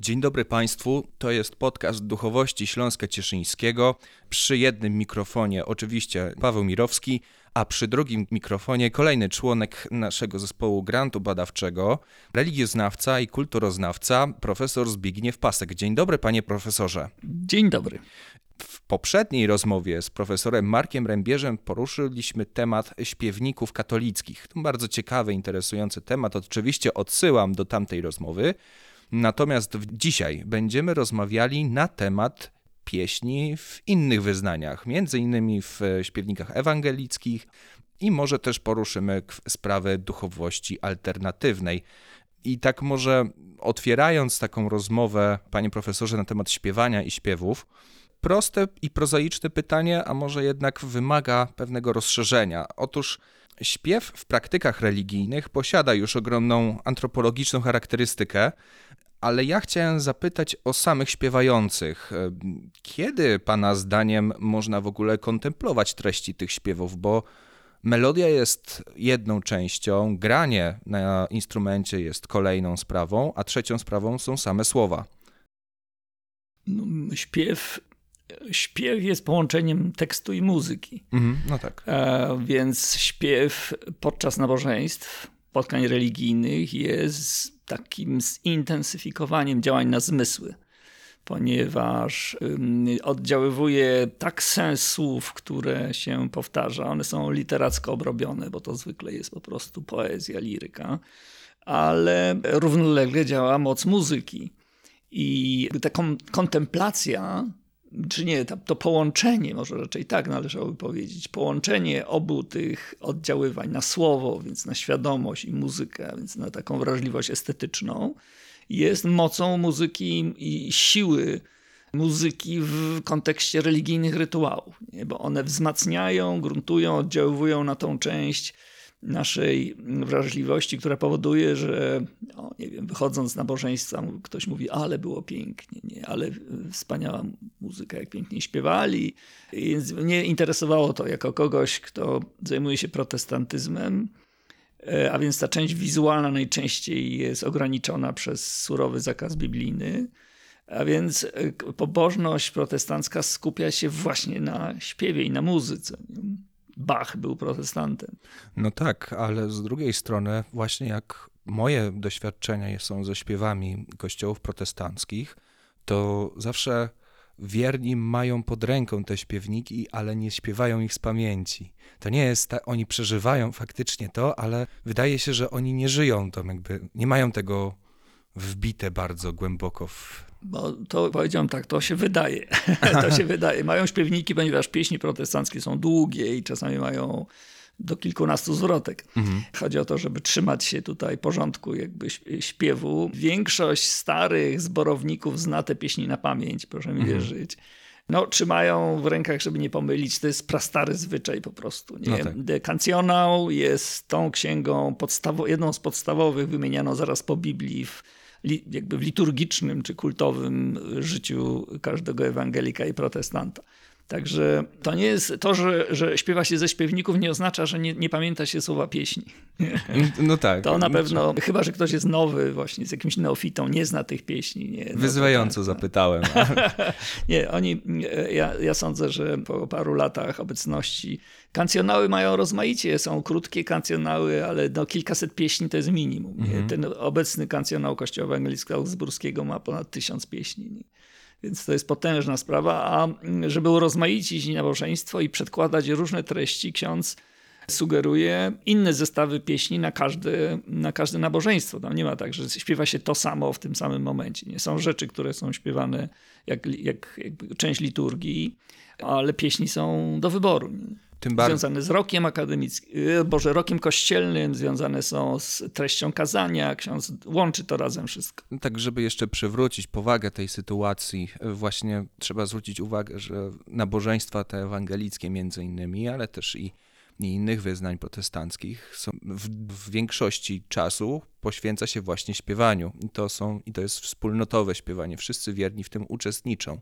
Dzień dobry Państwu, to jest podcast Duchowości Śląska Cieszyńskiego. Przy jednym mikrofonie oczywiście Paweł Mirowski, a przy drugim mikrofonie kolejny członek naszego zespołu grantu badawczego, religioznawca i kulturoznawca, profesor Zbigniew Pasek. Dzień dobry panie profesorze. Dzień dobry. W poprzedniej rozmowie z profesorem Markiem Rębierzem poruszyliśmy temat śpiewników katolickich. To bardzo ciekawy, interesujący temat. Oczywiście odsyłam do tamtej rozmowy. Natomiast dzisiaj będziemy rozmawiali na temat pieśni w innych wyznaniach, między innymi w śpiewnikach ewangelickich i może też poruszymy sprawę duchowości alternatywnej. I tak może otwierając taką rozmowę, panie profesorze, na temat śpiewania i śpiewów, proste i prozaiczne pytanie, a może jednak wymaga pewnego rozszerzenia. Otóż śpiew w praktykach religijnych posiada już ogromną antropologiczną charakterystykę, ale ja chciałem zapytać o samych śpiewających. Kiedy Pana zdaniem można w ogóle kontemplować treści tych śpiewów? Bo melodia jest jedną częścią, granie na instrumencie jest kolejną sprawą, a trzecią sprawą są same słowa. No, śpiew śpiew jest połączeniem tekstu i muzyki. Mhm, no tak. E, więc śpiew podczas nabożeństw, spotkań religijnych jest takim zintensyfikowaniem działań na zmysły, ponieważ oddziaływuje tak sens słów, które się powtarza. One są literacko obrobione, bo to zwykle jest po prostu poezja, liryka, ale równolegle działa moc muzyki. I ta kontemplacja czy nie, to połączenie, może raczej tak należałoby powiedzieć, połączenie obu tych oddziaływań na słowo, więc na świadomość i muzykę, więc na taką wrażliwość estetyczną, jest mocą muzyki i siły muzyki w kontekście religijnych rytuałów, nie? bo one wzmacniają, gruntują, oddziaływują na tą część naszej wrażliwości, która powoduje, że no, nie wiem, wychodząc z nabożeństwa, ktoś mówi, ale było pięknie, nie, ale wspaniała muzyka, jak pięknie śpiewali. Więc mnie interesowało to jako kogoś, kto zajmuje się protestantyzmem, e, a więc ta część wizualna najczęściej jest ograniczona przez surowy zakaz biblijny. A więc e, pobożność protestancka skupia się właśnie na śpiewie i na muzyce. Bach był protestantem. No tak, ale z drugiej strony, właśnie jak moje doświadczenia są ze śpiewami kościołów protestanckich, to zawsze wierni mają pod ręką te śpiewniki, ale nie śpiewają ich z pamięci. To nie jest tak, oni przeżywają faktycznie to, ale wydaje się, że oni nie żyją to, jakby nie mają tego wbite bardzo głęboko w, bo to powiedziałem tak, to się wydaje. to się wydaje. Mają śpiewniki, ponieważ pieśni protestanckie są długie i czasami mają do kilkunastu zwrotek. Mhm. Chodzi o to, żeby trzymać się tutaj porządku jakby śpiewu. Większość starych zborowników zna te pieśni na pamięć, proszę mi mhm. wierzyć. No, trzymają w rękach, żeby nie pomylić. To jest prastary zwyczaj po prostu. Nie? No tak. De jest tą księgą, podstawo- jedną z podstawowych, wymienianą zaraz po Biblii w jakby w liturgicznym czy kultowym życiu każdego ewangelika i protestanta. Także to nie jest to, że, że śpiewa się ze śpiewników, nie oznacza, że nie, nie pamięta się słowa pieśni. No tak. To na no pewno, chyba że ktoś jest nowy, właśnie z jakimś neofitą, nie zna tych pieśni. Nie, no Wyzywająco tak, zapytałem. nie, oni, ja, ja sądzę, że po paru latach obecności kancjonały mają rozmaicie, są krótkie kancjonały, ale no kilkaset pieśni to jest minimum. Mhm. Ten obecny kancjonał Kościoła Angielskiego-Augsburskiego ma ponad tysiąc pieśni. Nie? Więc to jest potężna sprawa, a żeby urozmaicić nabożeństwo i przedkładać różne treści, ksiądz sugeruje inne zestawy pieśni na każde, na każde nabożeństwo. Tam nie ma tak, że śpiewa się to samo w tym samym momencie. Nie są rzeczy, które są śpiewane jak, jak, jak część liturgii, ale pieśni są do wyboru. Tym bardziej. Związane z rokiem akademickim, e, Boże, rokiem kościelnym, związane są z treścią kazania. Ksiądz łączy to razem wszystko. Tak, żeby jeszcze przywrócić powagę tej sytuacji, e, właśnie trzeba zwrócić uwagę, że nabożeństwa te ewangelickie między innymi, ale też i i innych wyznań protestanckich są w, w, większości czasu poświęca się właśnie śpiewaniu. I to, są, I to jest wspólnotowe śpiewanie. Wszyscy wierni w tym uczestniczą.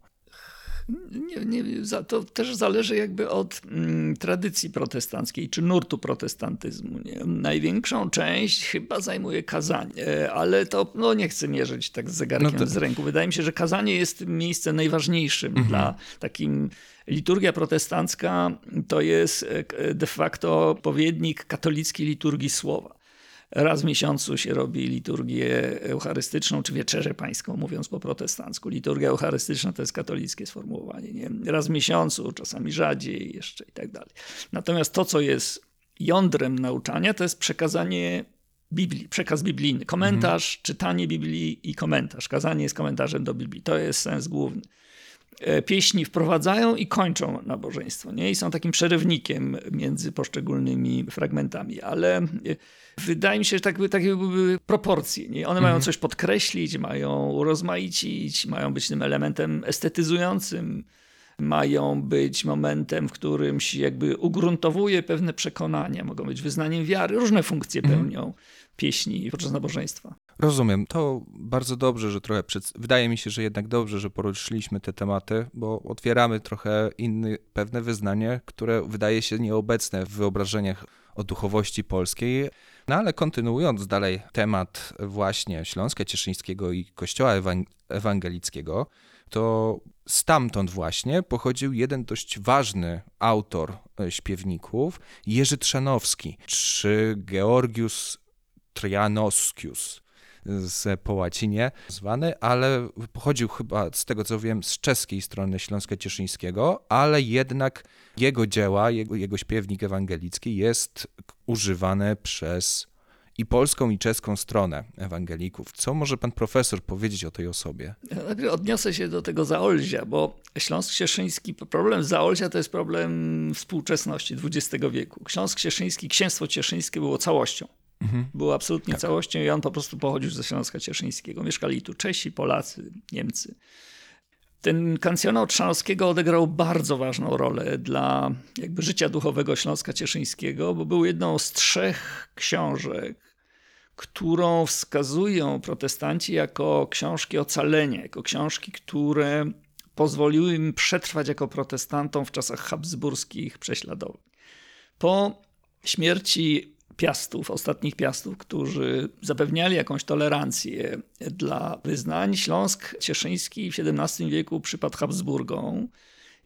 Nie, nie, to też zależy jakby od mm, tradycji protestanckiej czy nurtu protestantyzmu. Nie? Największą część chyba zajmuje kazanie, ale to no, nie chcę mierzyć tak z zegarkiem no to... z ręku. Wydaje mi się, że kazanie jest miejscem najważniejszym mhm. dla takim. Liturgia protestancka to jest e, de facto odpowiednik katolickiej liturgii słowa. Raz w miesiącu się robi liturgię eucharystyczną, czy wieczerzę pańską, mówiąc po protestancku. Liturgia eucharystyczna to jest katolickie sformułowanie. Nie? Raz w miesiącu, czasami rzadziej jeszcze i tak dalej. Natomiast to, co jest jądrem nauczania, to jest przekazanie Biblii, przekaz biblijny. Komentarz, mhm. czytanie Biblii i komentarz. Kazanie jest komentarzem do Biblii. To jest sens główny. E, pieśni wprowadzają i kończą nabożeństwo. Nie? I są takim przerywnikiem między poszczególnymi fragmentami, ale e, wydaje mi się, że tak, tak były proporcje. Nie? One mhm. mają coś podkreślić, mają urozmaicić, mają być tym elementem estetyzującym, mają być momentem, w którym się jakby ugruntowuje pewne przekonania, mogą być wyznaniem wiary, różne funkcje mhm. pełnią pieśni podczas nabożeństwa. Rozumiem. To bardzo dobrze, że trochę. Przed... Wydaje mi się, że jednak dobrze, że poruszyliśmy te tematy, bo otwieramy trochę inne pewne wyznanie, które wydaje się nieobecne w wyobrażeniach o duchowości polskiej. No ale kontynuując dalej temat właśnie Śląska Cieszyńskiego i Kościoła Ewangelickiego, to stamtąd właśnie pochodził jeden dość ważny autor e, śpiewników, Jerzy Trzanowski, czy Georgius Trianoskius z po łacinie zwany, ale pochodził chyba z tego co wiem z czeskiej strony Śląska Cieszyńskiego, ale jednak jego dzieła, jego, jego śpiewnik ewangelicki jest używany przez i polską, i czeską stronę ewangelików. Co może pan profesor powiedzieć o tej osobie? Odniosę się do tego Zaolzia, bo Śląsk Cieszyński, problem Zaolzia to jest problem współczesności XX wieku. Śląsk Cieszyński, księstwo cieszyńskie było całością. Mhm. Był absolutnie tak. całością i on po prostu pochodził ze Śląska Cieszyńskiego. Mieszkali tu Czesi, Polacy, Niemcy. Ten kancjonał Trzanowskiego odegrał bardzo ważną rolę dla jakby życia duchowego Śląska Cieszyńskiego, bo był jedną z trzech książek, którą wskazują protestanci jako książki ocalenia, jako książki, które pozwoliły im przetrwać jako protestantom w czasach habsburskich prześladowań. Po śmierci piastów, ostatnich piastów, którzy zapewniali jakąś tolerancję dla wyznań. Śląsk Cieszyński w XVII wieku przypadł Habsburgom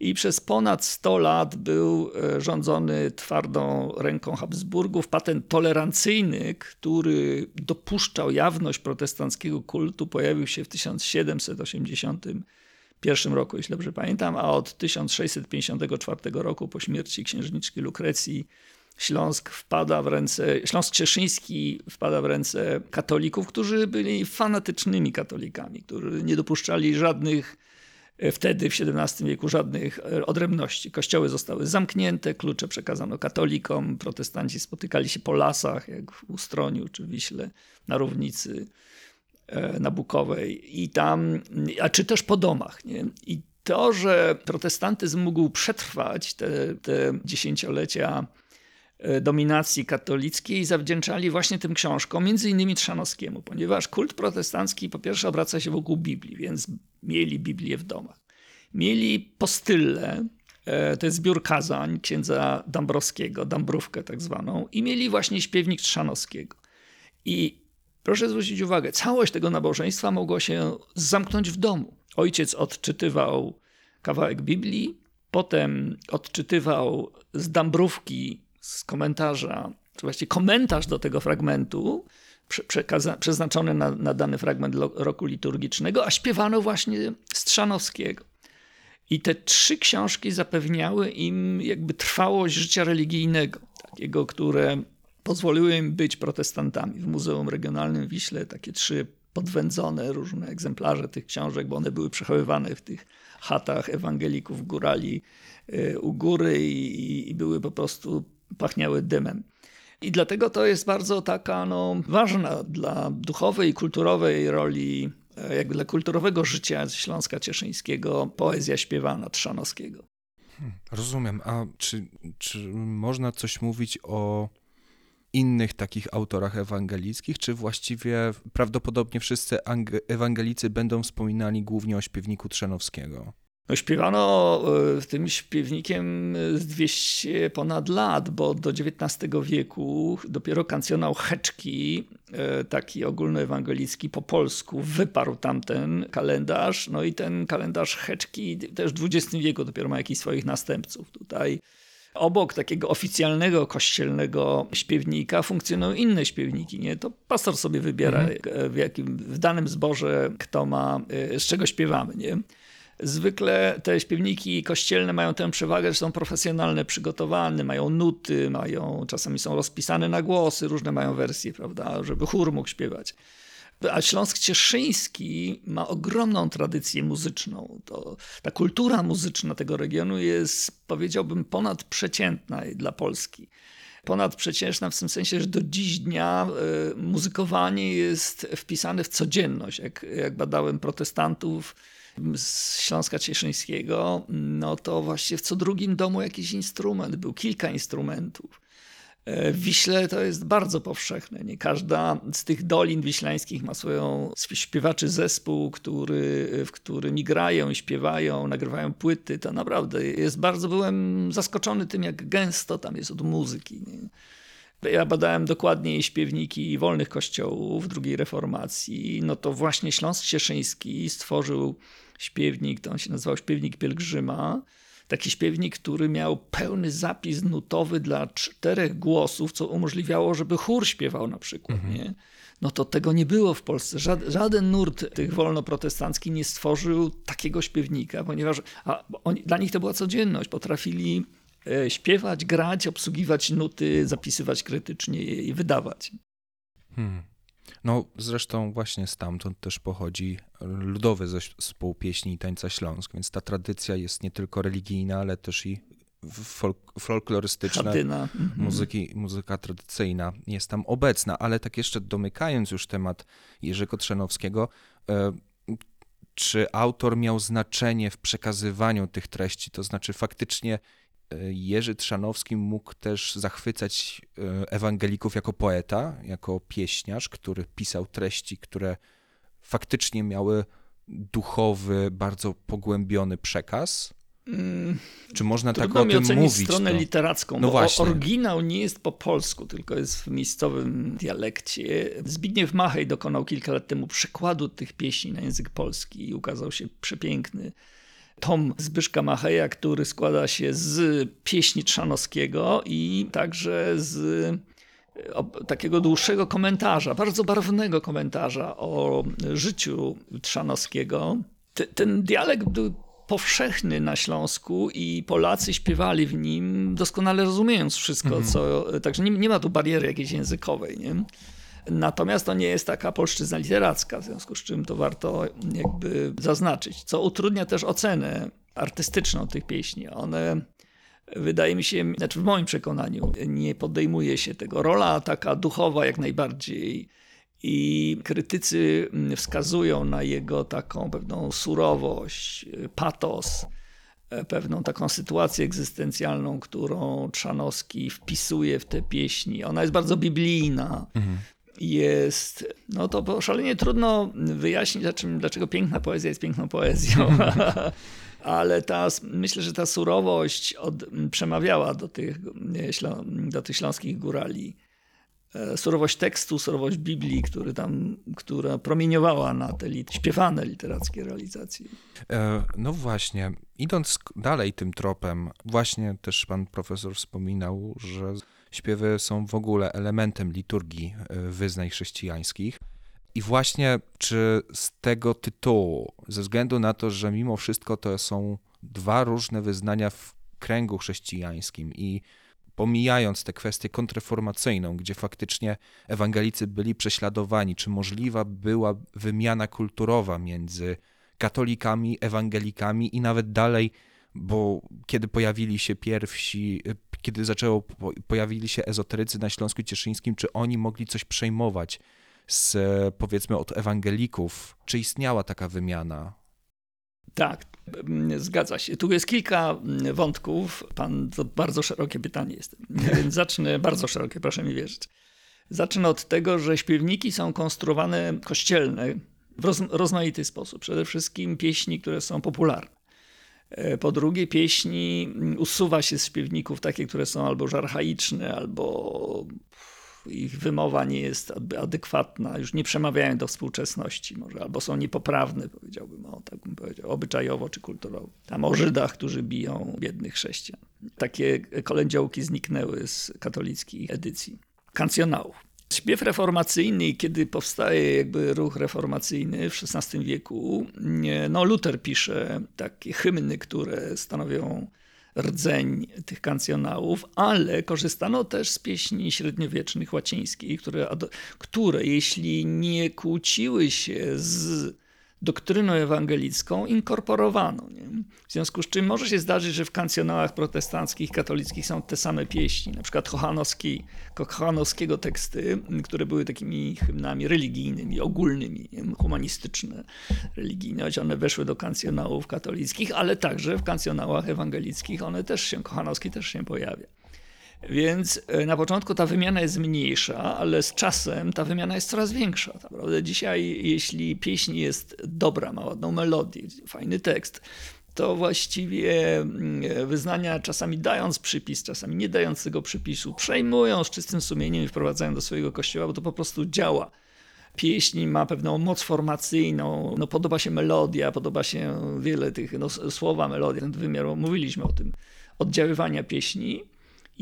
i przez ponad 100 lat był e, rządzony twardą ręką Habsburgów. Patent tolerancyjny, który dopuszczał jawność protestanckiego kultu, pojawił się w 1781 roku, jeśli dobrze pamiętam, a od 1654 roku po śmierci księżniczki Lukrecji Śląsk wpada w ręce, Śląsk Cieszyński wpada w ręce katolików, którzy byli fanatycznymi katolikami, którzy nie dopuszczali żadnych e, wtedy w XVII wieku żadnych e, odrębności. Kościoły zostały zamknięte, klucze przekazano katolikom, protestanci spotykali się po lasach, jak w Ustroniu czy Wiśle, na Równicy e, Nabukowej i tam, a czy też po domach. Nie? I to, że protestantyzm mógł przetrwać te, te dziesięciolecia dominacji katolickiej zawdzięczali właśnie tym książkom, między innymi Trzanowskiemu, ponieważ kult protestancki po pierwsze obraca się wokół Biblii, więc mieli Biblię w domach. Mieli postylę, e, to jest zbiór kazań księdza Dąbrowskiego, Dąbrówkę tak zwaną, i mieli właśnie śpiewnik Trzanowskiego. I proszę zwrócić uwagę, całość tego nabożeństwa mogło się zamknąć w domu. Ojciec odczytywał kawałek Biblii, potem odczytywał z Dąbrówki z komentarza, czy właściwie komentarz do tego fragmentu, przeznaczony na, na, dany fragment roku liturgicznego, a śpiewano właśnie Strzanowskiego. I te trzy książki zapewniały im jakby trwałość życia religijnego, takiego, które pozwoliły im być protestantami. W Muzeum Regionalnym w Wiśle takie trzy podwędzone różne egzemplarze tych książek, bo one były przechowywane w tych chatach ewangelików górali y, u góry i, i były po prostu pachniały dymem. I dlatego to jest bardzo taka no, ważna dla duchowej i kulturowej roli, e, jakby dla kulturowego życia Śląska Cieszyńskiego poezja śpiewana Trzanowskiego. Hmm, rozumiem. A czy, czy można coś mówić o innych takich autorach ewangelickich, czy właściwie prawdopodobnie wszyscy ewangelicy będą wspominali głównie o śpiewniku Trzanowskiego? No, śpiewano e, tym śpiewnikiem z 200 ponad lat, bo do XIX wieku dopiero kancjonał Heczki, e, taki ogólnoewangelicki po polsku, wyparł tamten kalendarz. No i ten kalendarz Heczki też w XX wieku dopiero ma jakichś swoich następców. Tutaj obok takiego oficjalnego kościelnego śpiewnika funkcjonują inne śpiewniki. Nie? To pastor sobie wybiera mhm. w, jakim, w danym zborze, kto ma, e, z czego śpiewamy. Nie? Zwykle te śpiewniki kościelne mają tę przewagę, że są profesjonalne, przygotowane, mają nuty, mają, czasami są rozpisane na głosy, różne mają wersje, prawda, żeby chór mógł śpiewać. A Śląsk Cieszyński ma ogromną tradycję muzyczną. To, ta kultura muzyczna tego regionu jest, powiedziałbym, ponadprzeciętna dla Polski. Ponadprzeciętna w tym sensie, że do dziś dnia y, muzykowanie jest wpisane w codzienność. Jak, jak badałem protestantów, z Śląska Cieszyńskiego, no to właśnie w co drugim domu jakiś instrument, był kilka instrumentów. E, w Wiśle to jest bardzo powszechne. Nie każda z tych dolin wiślańskich ma swoją śpiewaczy zespół, który, w którym grają i śpiewają, nagrywają płyty. To naprawdę jest bardzo, byłem zaskoczony tym, jak gęsto tam jest od muzyki. Nie? Ja badałem dokładniej śpiewniki wolnych kościołów drugiej reformacji. No to właśnie Śląsk Cieszyński stworzył śpiewnik, to on się nazywał Śpiewnik Pielgrzyma. Taki śpiewnik, który miał pełny zapis nutowy dla czterech głosów, co umożliwiało, żeby chór śpiewał na przykład. Mhm. Nie? No to tego nie było w Polsce. Żaden, nurt tych wolnoprotestancki nie stworzył takiego śpiewnika, ponieważ oni, dla nich to była codzienność. Potrafili e, śpiewać, grać, obsługiwać nuty, zapisywać krytycznie i wydawać. Hmm. No zresztą właśnie stamtąd też pochodzi ludowy zespół pieśni i tańca Śląsk, więc ta tradycja jest nie tylko religijna, ale też i folk folklorystyczna, mhm. muzyki, muzyka tradycyjna jest tam obecna, ale tak jeszcze domykając już temat Jerzego Trzanowskiego, e, czy autor miał znaczenie w przekazywaniu tych treści, to znaczy faktycznie Jerzy Trzanowski mógł też zachwycać e, ewangelików jako poeta, jako pieśniarz, który pisał treści, które faktycznie miały duchowy, bardzo pogłębiony przekaz. Mm, Czy można tak o tym mówić? stronę to? literacką, no bo właśnie. oryginał nie jest po polsku, tylko jest w miejscowym dialekcie. Zbigniew Machej dokonał kilka lat temu przekładu tych pieśni na język polski i ukazał się przepiękny tom Zbyszka Macheja, który składa się z pieśni Trzanowskiego i także z takiego dłuższego komentarza, bardzo barwnego komentarza o życiu Trzanowskiego. ten dialekt był powszechny na Śląsku i Polacy śpiewali w nim, doskonale rozumiejąc wszystko, mhm. co. Także nie, nie, ma tu bariery jakiejś językowej. Nie? Natomiast to nie jest taka polszczyzna literacka, w związku z czym to warto jakby zaznaczyć, co utrudnia też ocenę artystyczną tych pieśni. One wydaje mi się, znaczy w moim przekonaniu, nie podejmuje się tego. Rola taka duchowa jak najbardziej. I krytycy wskazują na jego taką pewną surowość, patos, pewną taką sytuację egzystencjalną, którą Trzanowski wpisuje w te pieśni. Ona jest bardzo biblijna. Mhm jest, no to szalenie trudno wyjaśnić, dlaczego piękna poezja jest piękną poezją. Ale ta, myślę, że ta surowość od, przemawiała do tych, do tych śląskich górali. E, surowość tekstu, surowość Biblii, który tam, która promieniowała na te lit śpiewane literackie realizacje. E, no właśnie, idąc dalej tym tropem, właśnie też pan profesor wspominał, że Śpiewy są w ogóle elementem liturgii e, wyznań chrześcijańskich. I właśnie czy z tego tytułu, ze względu na to, że mimo wszystko to są dwa różne wyznania w kręgu chrześcijańskim i pomijając tę kwestię kontreformacyjną, gdzie faktycznie ewangelicy byli prześladowani, czy możliwa była wymiana kulturowa między katolikami, ewangelikami i nawet dalej, bo kiedy pojawili się pierwsi, kiedy zaczęło, pojawili się ezoterycy na Śląsku Cieszyńskim, czy oni mogli coś przejmować z, powiedzmy, od ewangelików? Czy istniała taka wymiana? Tak, zgadza się. Tu jest kilka wątków. Pan, to bardzo szerokie pytanie jest, więc zacznę, bardzo szerokie, proszę mi wierzyć. Zacznę od tego, że śpiewniki są konstruowane kościelne w roz, rozmaity sposób. Przede wszystkim pieśni, które są popularne. E, po drugie, pieśni mm, usuwa się z śpiewników takie, które są albo już archaiczne, albo ich wymowa nie jest adekwatna, już nie przemawiają do współczesności może, albo są niepoprawne, powiedziałbym, o, tak bym powiedział, obyczajowo czy kulturowo. Tam o Żydach, którzy biją biednych chrześcijan. Takie kolędziołki zniknęły z katolickich edycji. Kancjonałów. Śpiew reformacyjny, kiedy powstaje jakby ruch reformacyjny w XVI wieku, no Luther pisze takie hymny, które stanowią rdzeń tych kancjonałów, ale korzystano też z pieśni średniowiecznych łacińskich, które, które jeśli nie kłóciły się z doktryną ewangelicką inkorporowano. Nie? W związku z czym może się zdarzyć, że w kancjonałach protestanckich, katolickich są te same pieśni, na przykład Kochanowski, Kochanowskiego teksty, które były takimi hymnami religijnymi, ogólnymi, nie? humanistyczne, religijne, choć one weszły do kancjonałów katolickich, ale także w kancjonałach ewangelickich one też się, Kochanowski też się pojawia. Więc e, na początku ta wymiana jest mniejsza, ale z czasem ta wymiana jest coraz większa. Naprawdę dzisiaj, jeśli pieśń jest dobra, ma ładną melodię, fajny tekst, to właściwie mm, wyznania czasami dając przypis, czasami nie dając tego przypisu, przejmują z czystym sumieniem i wprowadzają do swojego kościoła, bo to po prostu działa. Pieśń ma pewną moc formacyjną, no podoba się melodia, podoba się wiele tych no, słowa, melodia, ten wymiar, mówiliśmy o tym, oddziaływania pieśni.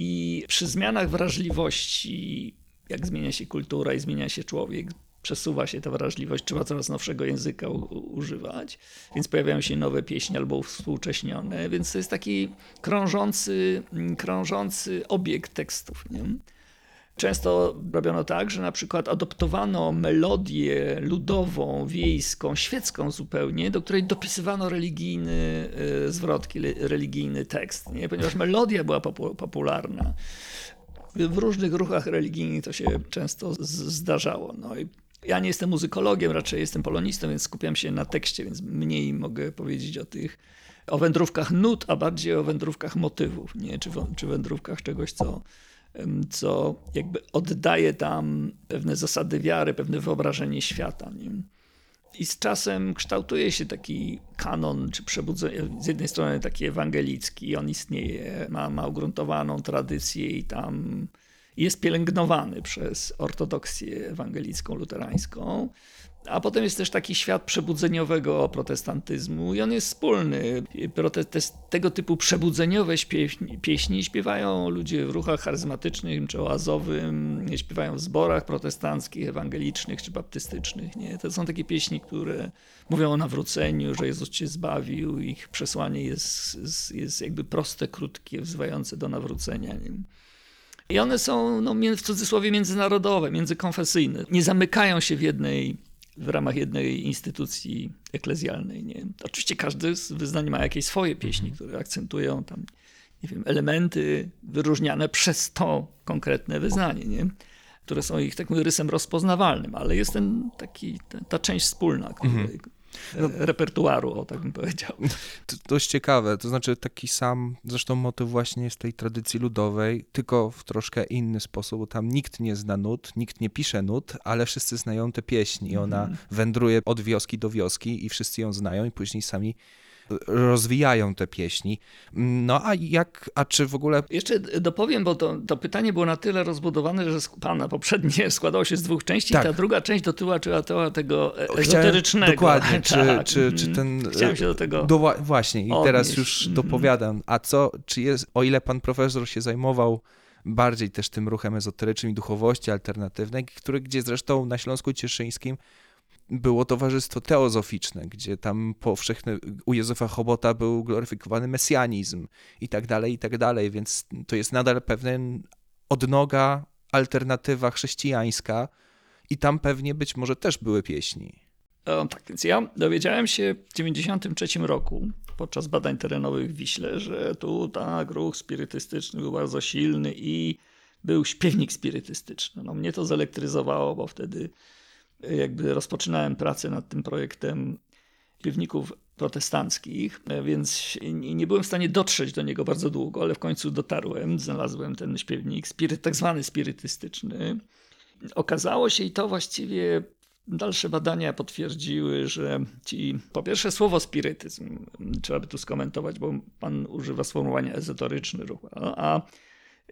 I przy zmianach wrażliwości, jak zmienia się kultura i zmienia się człowiek, przesuwa się ta wrażliwość, trzeba coraz nowszego języka u, używać, więc pojawiają się nowe pieśni albo współcześnione, więc to jest taki krążący, krążący obieg tekstów. Nie? Często robiono tak, że na przykład adoptowano melodię ludową, wiejską, świecką zupełnie, do której dopisywano religijny e, zwrotki, religijny tekst, nie? ponieważ melodia była popularna. W różnych ruchach religijnych to się często zdarzało. No i ja nie jestem muzykologiem, raczej jestem polonistą, więc skupiam się na tekście, więc mniej mogę powiedzieć o tych o wędrówkach nut, a bardziej o wędrówkach motywów, nie? Czy, czy wędrówkach czegoś, co co jakby oddaje tam pewne zasady wiary, pewne wyobrażenie świata. Nie? I z czasem kształtuje się taki kanon, czy przebudzenie, z jednej strony taki ewangelicki, on istnieje, ma, ma ugruntowaną tradycję i tam jest pielęgnowany przez ortodoksję ewangelicką, luterańską. A potem jest też taki świat przebudzeniowego protestantyzmu i on jest wspólny. Tego typu przebudzeniowe śpiew, pieśni śpiewają ludzie w ruchach charyzmatycznych czy oazowym, śpiewają w zborach protestanckich, ewangelicznych czy baptystycznych. Nie? To są takie pieśni, które mówią o nawróceniu, że Jezus cię zbawił. Ich przesłanie jest, jest jakby proste, krótkie, wzywające do nawrócenia. Nie? I one są no, w cudzysłowie międzynarodowe, międzykonfesyjne. Nie zamykają się w jednej w ramach jednej instytucji eklezjalnej. Nie? Oczywiście każdy z wyznań ma jakieś swoje pieśni, mhm. które akcentują tam nie wiem, elementy wyróżniane przez to konkretne wyznanie, nie? które są ich takim rysem rozpoznawalnym, ale jest ten taki, ta, ta część wspólna, której, mhm no, repertuaru, o tak bym powiedział. To dość ciekawe, to znaczy taki sam, zresztą motyw właśnie jest tej tradycji ludowej, tylko w troszkę inny sposób, bo tam nikt nie zna nut, nikt nie pisze nut, ale wszyscy znają te pieśni i ona mm. wędruje od wioski do wioski i wszyscy ją znają i później sami rozwijają te pieśni. No a jak, a czy w ogóle... Jeszcze dopowiem, bo to, to pytanie było na tyle rozbudowane, że pana poprzednie składało się z dwóch części, tak. ta druga część dotyczyła tego ezoterycznego. dokładnie, czy, tak. czy, czy ten... Chciałem się do tego do, Właśnie i odnieść. teraz już mhm. dopowiadam. A co, czy jest, o ile pan profesor się zajmował bardziej też tym ruchem ezoterycznym i duchowości alternatywnej, który gdzie zresztą na Śląsku Cieszyńskim było towarzystwo teozoficzne, gdzie tam powszechny, u Józefa Chobota był gloryfikowany mesjanizm i tak dalej, i tak dalej, więc to jest nadal pewien odnoga, alternatywa chrześcijańska i tam pewnie być może też były pieśni. O, tak więc ja dowiedziałem się w 1993 roku podczas badań terenowych w Wiśle, że tu tak ruch spirytystyczny był bardzo silny i był śpiewnik spirytystyczny. No, mnie to zelektryzowało, bo wtedy jakby rozpoczynałem pracę nad tym projektem piwników protestanckich, więc nie byłem w stanie dotrzeć do niego bardzo długo, ale w końcu dotarłem, znalazłem ten śpiewnik, spiryt, tak zwany spirytystyczny. Okazało się i to właściwie dalsze badania potwierdziły, że ci, po pierwsze słowo spirytyzm, trzeba by tu skomentować, bo pan używa sformułowania ezoteryczny ruch, a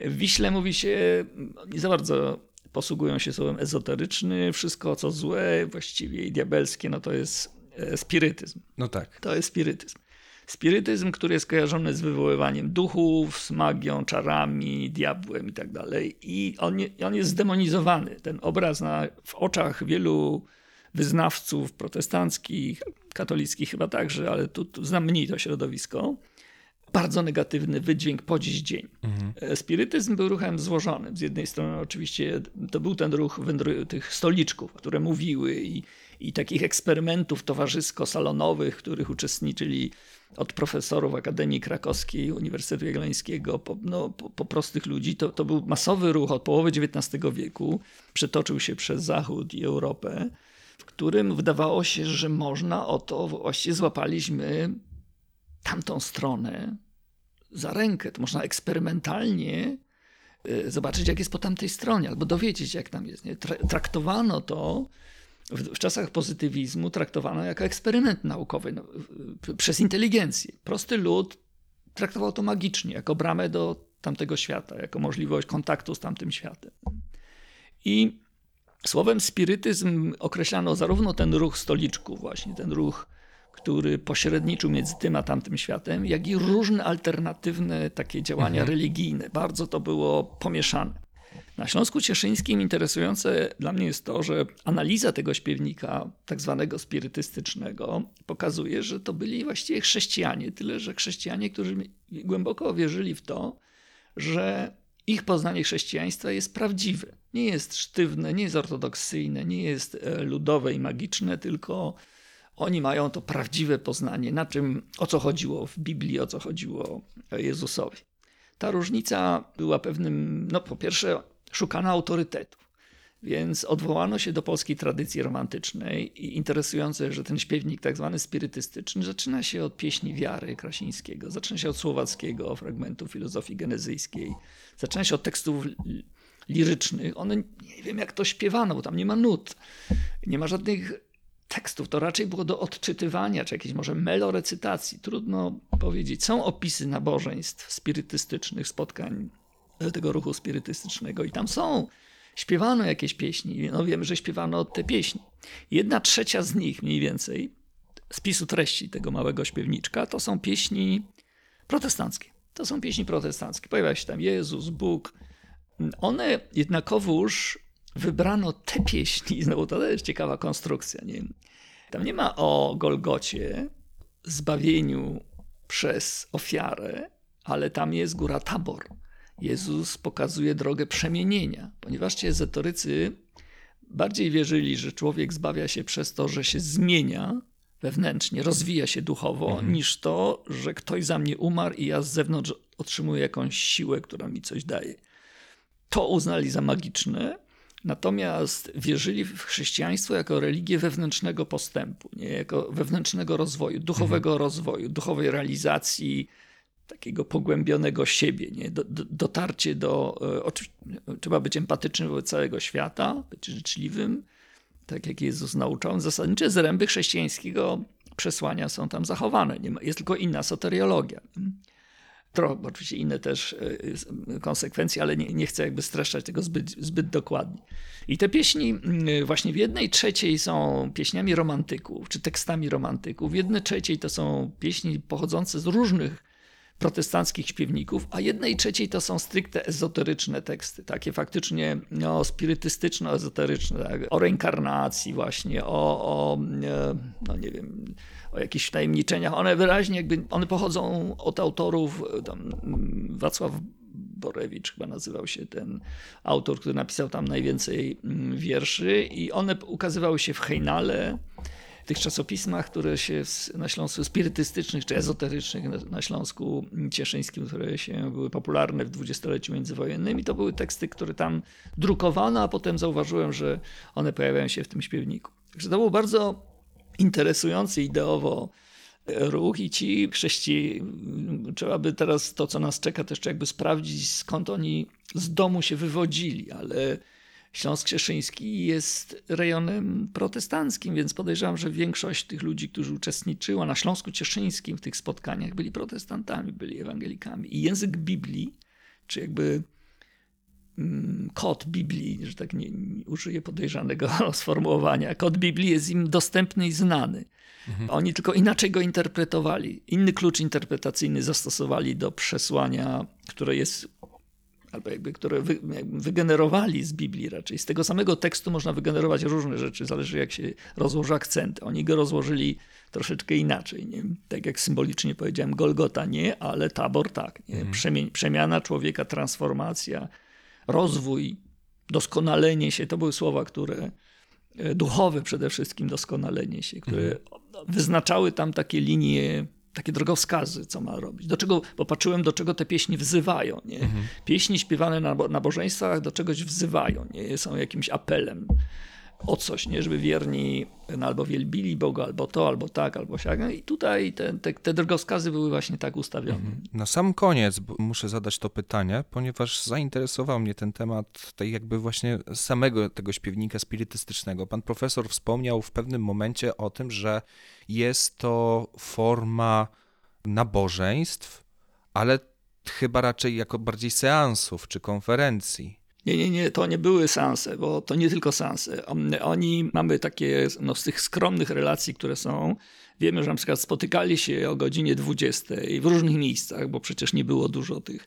w Wiśle mówi się, nie za bardzo posługują się słowem ezoteryczny, wszystko co złe, właściwie i diabelskie, no to jest e, spirytyzm. No tak. To jest spirytyzm. Spirytyzm, który jest kojarzony z wywoływaniem duchów, z magią, czarami, diabłem i tak dalej. I on, on jest zdemonizowany. Ten obraz na, w oczach wielu wyznawców protestanckich, katolickich chyba także, ale tu, tu znam mniej to środowisko, bardzo negatywny wydźwięk po dziś dzień. Mhm. Spirytyzm był ruchem złożonym. Z jednej strony oczywiście to był ten ruch tych stoliczków, które mówiły i, i takich eksperymentów towarzysko-salonowych, w których uczestniczyli od profesorów Akademii Krakowskiej, Uniwersytetu Jagiellońskiego, po, no, po, po, prostych ludzi. To, to był masowy ruch od połowy XIX wieku, przetoczył się przez Zachód i Europę, w którym wydawało się, że można o to, właściwie złapaliśmy tamtą stronę za rękę. To można eksperymentalnie y, zobaczyć, jak jest po tamtej stronie, albo dowiedzieć, jak tam jest. Nie? Traktowano to w, czasach pozytywizmu, traktowano jako eksperyment naukowy no, przez inteligencję. Prosty lud traktował to magicznie, jako bramę do tamtego świata, jako możliwość kontaktu z tamtym światem. I słowem spirytyzm określano zarówno ten ruch stoliczków, właśnie ten ruch który pośredniczył między tym a tamtym światem, jak i różne alternatywne takie działania mhm. religijne. Bardzo to było pomieszane. Na Śląsku Cieszyńskim interesujące dla mnie jest to, że analiza tego śpiewnika, tak zwanego spirytystycznego, pokazuje, że to byli właściwie chrześcijanie, tyle że chrześcijanie, którzy głęboko wierzyli w to, że ich poznanie chrześcijaństwa jest prawdziwe. Nie jest sztywne, nie jest ortodoksyjne, nie jest e, ludowe i magiczne, tylko oni mają to prawdziwe poznanie, na czym, o co chodziło w Biblii, o co chodziło Jezusowi. Ta różnica była pewnym, no po pierwsze, szukano autorytetów. Więc odwołano się do polskiej tradycji romantycznej i interesujące, że ten śpiewnik tak zwany spirytystyczny zaczyna się od pieśni wiary Krasińskiego, zaczyna się od słowackiego fragmentu filozofii genezyjskiej, zaczyna się od tekstów lirycznych. One, nie wiem jak to śpiewano, bo tam nie ma nut, nie ma żadnych tekstów, to raczej było do odczytywania, czy jakiejś może melorecytacji. Trudno powiedzieć. Są opisy nabożeństw spirytystycznych, spotkań tego ruchu spirytystycznego i tam są. Śpiewano jakieś pieśni. No wiemy, że śpiewano te pieśni. Jedna trzecia z nich mniej więcej, spisu treści tego małego śpiewniczka, to są pieśni protestanckie. To są pieśni protestanckie. Pojawia się tam Jezus, Bóg. One jednakowoż wybrano te pieśni, znowu to jest ciekawa konstrukcja. Nie? Tam nie ma o Golgocie, zbawieniu przez ofiarę, ale tam jest góra Tabor. Jezus pokazuje drogę przemienienia, ponieważ ci ezotorycy bardziej wierzyli, że człowiek zbawia się przez to, że się zmienia wewnętrznie, rozwija się duchowo, mhm. niż to, że ktoś za mnie umarł i ja z zewnątrz otrzymuję jakąś siłę, która mi coś daje. To uznali za magiczne, Natomiast wierzyli w chrześcijaństwo jako religię wewnętrznego postępu, nie? jako wewnętrznego rozwoju, duchowego mhm. rozwoju, duchowej realizacji, takiego pogłębionego siebie, nie? Do, do, dotarcie do. E, oczywiście, trzeba być empatycznym wobec całego świata, być życzliwym, tak jak Jezus nauczał. Zasadnicze zręby chrześcijańskiego przesłania są tam zachowane. Nie ma, jest tylko inna soteriologia trochę oczywiście inne też e, konsekwencje, ale nie, nie chcę jakby streszczać tego zbyt, zbyt dokładnie. I te pieśni mm, właśnie w jednej trzeciej są pieśniami romantyków, czy tekstami romantyków, w jednej trzeciej to są pieśni pochodzące z różnych protestanckich śpiewników, a jednej trzeciej to są stricte ezoteryczne teksty, takie faktycznie no, spirytystyczno-ezoteryczne, tak? o reinkarnacji właśnie, o, o e, no nie wiem, o jakichś tajemniczeniach. One wyraźnie jakby, one pochodzą od autorów, tam mm, Wacław Borewicz chyba nazywał się ten autor, który napisał tam najwięcej mm, wierszy i one ukazywały się w Hejnale, tych czasopismach, które się na Śląsku, spirytystycznych czy ezoterycznych na Śląsku Cieszyńskim, które się były popularne w dwudziestoleciu międzywojennym i to były teksty, które tam drukowano, a potem zauważyłem, że one pojawiają się w tym śpiewniku. Także to było bardzo interesujący ideowo ruch i ci chrześci, trzeba by teraz to, co nas czeka, też jakby sprawdzić, skąd oni z domu się wywodzili, ale Śląsk Cieszyński jest rejonem protestanckim, więc podejrzewam, że większość tych ludzi, którzy uczestniczyła na Śląsku Cieszyńskim w tych spotkaniach, byli protestantami, byli ewangelikami. I język Biblii, czy jakby mm, kod Biblii, że tak nie, nie użyję podejrzanego sformułowania, kod Biblii jest im dostępny i znany. Mhm. Oni tylko inaczej go interpretowali. Inny klucz interpretacyjny zastosowali do przesłania, które jest albo jakby, które wy, wygenerowali z Biblii raczej. Z tego samego tekstu można wygenerować różne rzeczy, zależy jak się rozłoży akcenty. Oni go rozłożyli troszeczkę inaczej. Nie? Tak jak symbolicznie powiedziałem, Golgota nie, ale Tabor tak. Mhm. przemiana człowieka, transformacja, rozwój, doskonalenie się, to były słowa, które e, duchowe przede wszystkim doskonalenie się, które mhm. wyznaczały tam takie linie takie drogowskazy, co ma robić. Do czego, bo patrzyłem, do czego te pieśni wzywają. Nie? Mhm. Pieśni śpiewane na nabożeństwach do czegoś wzywają, nie? są jakimś apelem o coś, nie? żeby wierni albo wielbili Boga, albo to, albo tak, albo siak. No I tutaj te, te, te drogowskazy były właśnie tak ustawione. Mhm. Na sam koniec muszę zadać to pytanie, ponieważ zainteresował mnie ten temat tej jakby właśnie samego tego śpiewnika spirytystycznego. Pan profesor wspomniał w pewnym momencie o tym, że jest to forma nabożeństw, ale chyba raczej jako bardziej seansów czy konferencji. Nie, nie, nie, to nie były seanse, bo to nie tylko seanse. Oni, mamy takie, no z tych skromnych relacji, które są, wiemy, że na przykład spotykali się o godzinie 20 w różnych miejscach, bo przecież nie było dużo tych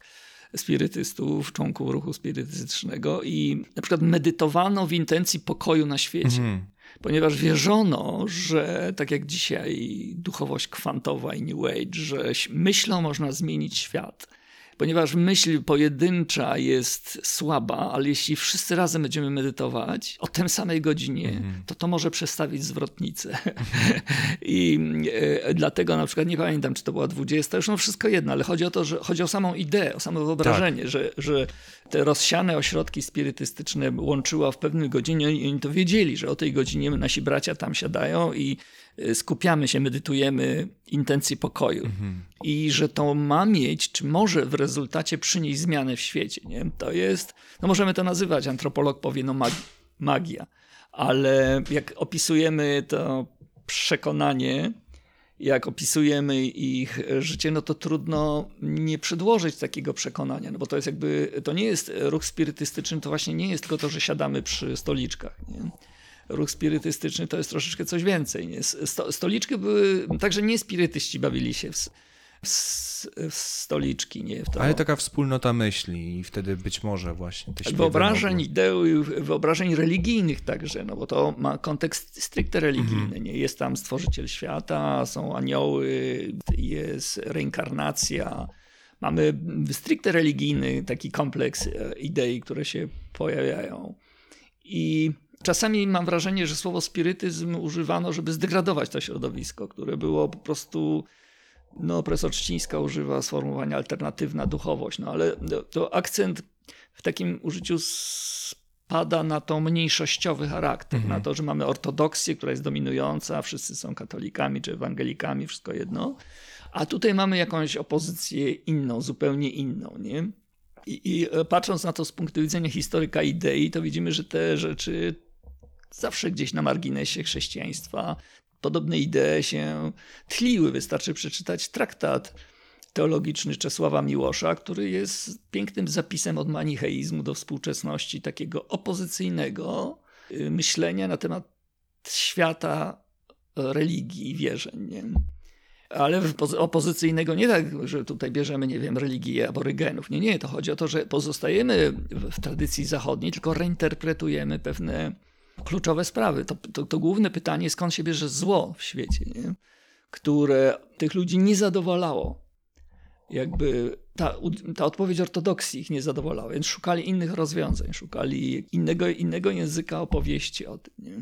spirytystów, członków ruchu spirytystycznego i na przykład medytowano w intencji pokoju na świecie. Mhm. Ponieważ wierzono, że tak jak dzisiaj duchowość kwantowa i New Age, że myślą można zmienić świat ponieważ myśl pojedyncza jest słaba, ale jeśli wszyscy razem będziemy medytować o tej samej godzinie, mm. to to może przestawić zwrotnicę. I e, dlatego na przykład nie pamiętam, czy to była 20, już no wszystko jedno, ale chodzi o to, że chodzi o samą ideę, o samo wyobrażenie, tak. że, że te rozsiane ośrodki spirytystyczne łączyła w pewnej godzinie i oni to wiedzieli, że o tej godzinie nasi bracia tam siadają i skupiamy się, medytujemy intencji pokoju mhm. i że to ma mieć, czy może w rezultacie przynieść zmianę w świecie. Nie? To jest, no możemy to nazywać, antropolog powie, no mag magia, ale jak opisujemy to przekonanie, jak opisujemy ich życie, no to trudno nie przedłożyć takiego przekonania, no bo to jest jakby, to nie jest ruch spirytystyczny, to właśnie nie jest tylko to, że siadamy przy stoliczkach. Nie? Ruch spirytystyczny to jest troszeczkę coś więcej. Nie? stoliczki były, także nie spirytyści bawili się w, w, w stoliczki. Nie? W to. Ale taka wspólnota myśli i wtedy być może właśnie te Wyobrażeń, idei, wyobrażeń religijnych także, no bo to ma kontekst stricte religijny. Mhm. Nie? Jest tam stworzyciel świata, są anioły, jest reinkarnacja. Mamy stricte religijny taki kompleks e, idei, które się pojawiają. I Czasami mam wrażenie, że słowo spirytyzm używano, żeby zdegradować to środowisko, które było po prostu. No, profesor Czcińska używa sformułowania alternatywna duchowość, no ale to akcent w takim użyciu spada na to mniejszościowy charakter, mhm. na to, że mamy ortodoksję, która jest dominująca, wszyscy są katolikami czy ewangelikami, wszystko jedno. A tutaj mamy jakąś opozycję inną, zupełnie inną, nie? I, I, patrząc na to z punktu widzenia historyka idei, to widzimy, że te rzeczy zawsze gdzieś na marginesie chrześcijaństwa podobne idee się tliły. Wystarczy przeczytać traktat teologiczny Czesława Miłosza, który jest pięknym zapisem od manicheizmu do współczesności, takiego opozycyjnego y, myślenia na temat świata, religii i wierzeń. Nie? Ale opozycyjnego nie tak, że tutaj bierzemy, nie wiem, religię aborygenów. Nie, nie, to chodzi o to, że pozostajemy w tradycji zachodniej, tylko reinterpretujemy pewne kluczowe sprawy. To, to, to główne pytanie, skąd się bierze zło w świecie, nie? które tych ludzi nie zadowalało. Jakby ta, ta odpowiedź ortodoksji ich nie zadowalała, więc szukali innych rozwiązań, szukali innego, innego języka opowieści o tym. Nie?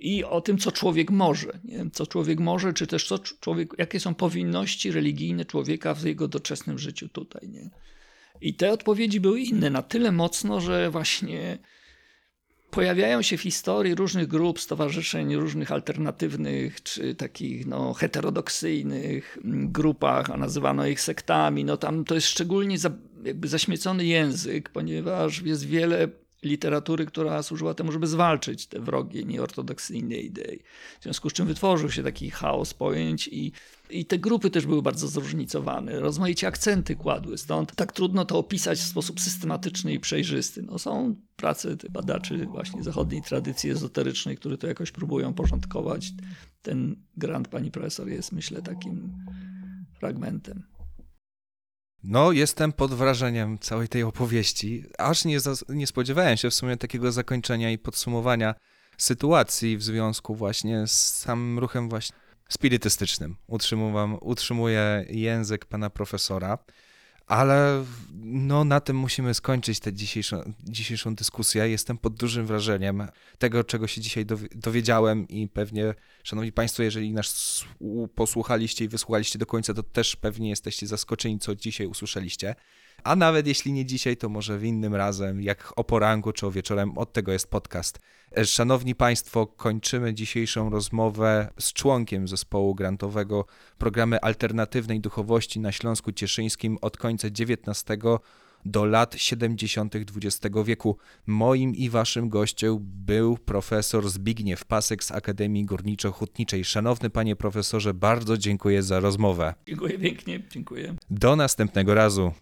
I o tym, co człowiek może, nie? co człowiek może, czy też co człowiek, jakie są powinności religijne człowieka w jego doczesnym życiu tutaj. Nie? I te odpowiedzi były inne, na tyle mocno, że właśnie pojawiają się w historii różnych grup, stowarzyszeń, różnych alternatywnych czy takich no, heterodoksyjnych grupach, a nazywano ich sektami. No tam to jest szczególnie za, jakby zaśmiecony język, ponieważ jest wiele literatury, która służyła temu, żeby zwalczyć te wrogie, nieortodoksyjne idei. W związku z czym wytworzył się taki chaos pojęć i, i te grupy też były bardzo zróżnicowane. Rozmaicie akcenty kładły, stąd tak trudno to opisać w sposób systematyczny i przejrzysty. No, są prace badaczy właśnie zachodniej tradycji ezoterycznej, które to jakoś próbują porządkować. Ten grant pani profesor jest, myślę, takim fragmentem. No, jestem pod wrażeniem całej tej opowieści. Aż nie, nie spodziewałem się w sumie takiego zakończenia i podsumowania sytuacji w związku właśnie z samym ruchem właśnie spirytystycznym. Utrzymuję, utrzymuję język pana profesora. Ale no, na tym musimy skończyć tę dzisiejszą, dzisiejszą dyskusję. Jestem pod dużym wrażeniem tego, czego się dzisiaj dowiedziałem i pewnie, szanowni państwo, jeżeli nas posłuchaliście i wysłuchaliście do końca, to też pewnie jesteście zaskoczeni, co dzisiaj usłyszeliście. A nawet jeśli nie dzisiaj, to może w innym razem, jak o poranku czy o wieczorem, od tego jest podcast. Szanowni Państwo, kończymy dzisiejszą rozmowę z członkiem zespołu grantowego Programy Alternatywnej Duchowości na Śląsku Cieszyńskim od końca XIX do lat 70. XX wieku. Moim i waszym gościem był profesor Zbigniew Pasek z Akademii Górniczo-Hutniczej. Szanowny panie profesorze, bardzo dziękuję za rozmowę. Dziękuję pięknie, dziękuję. Do następnego razu.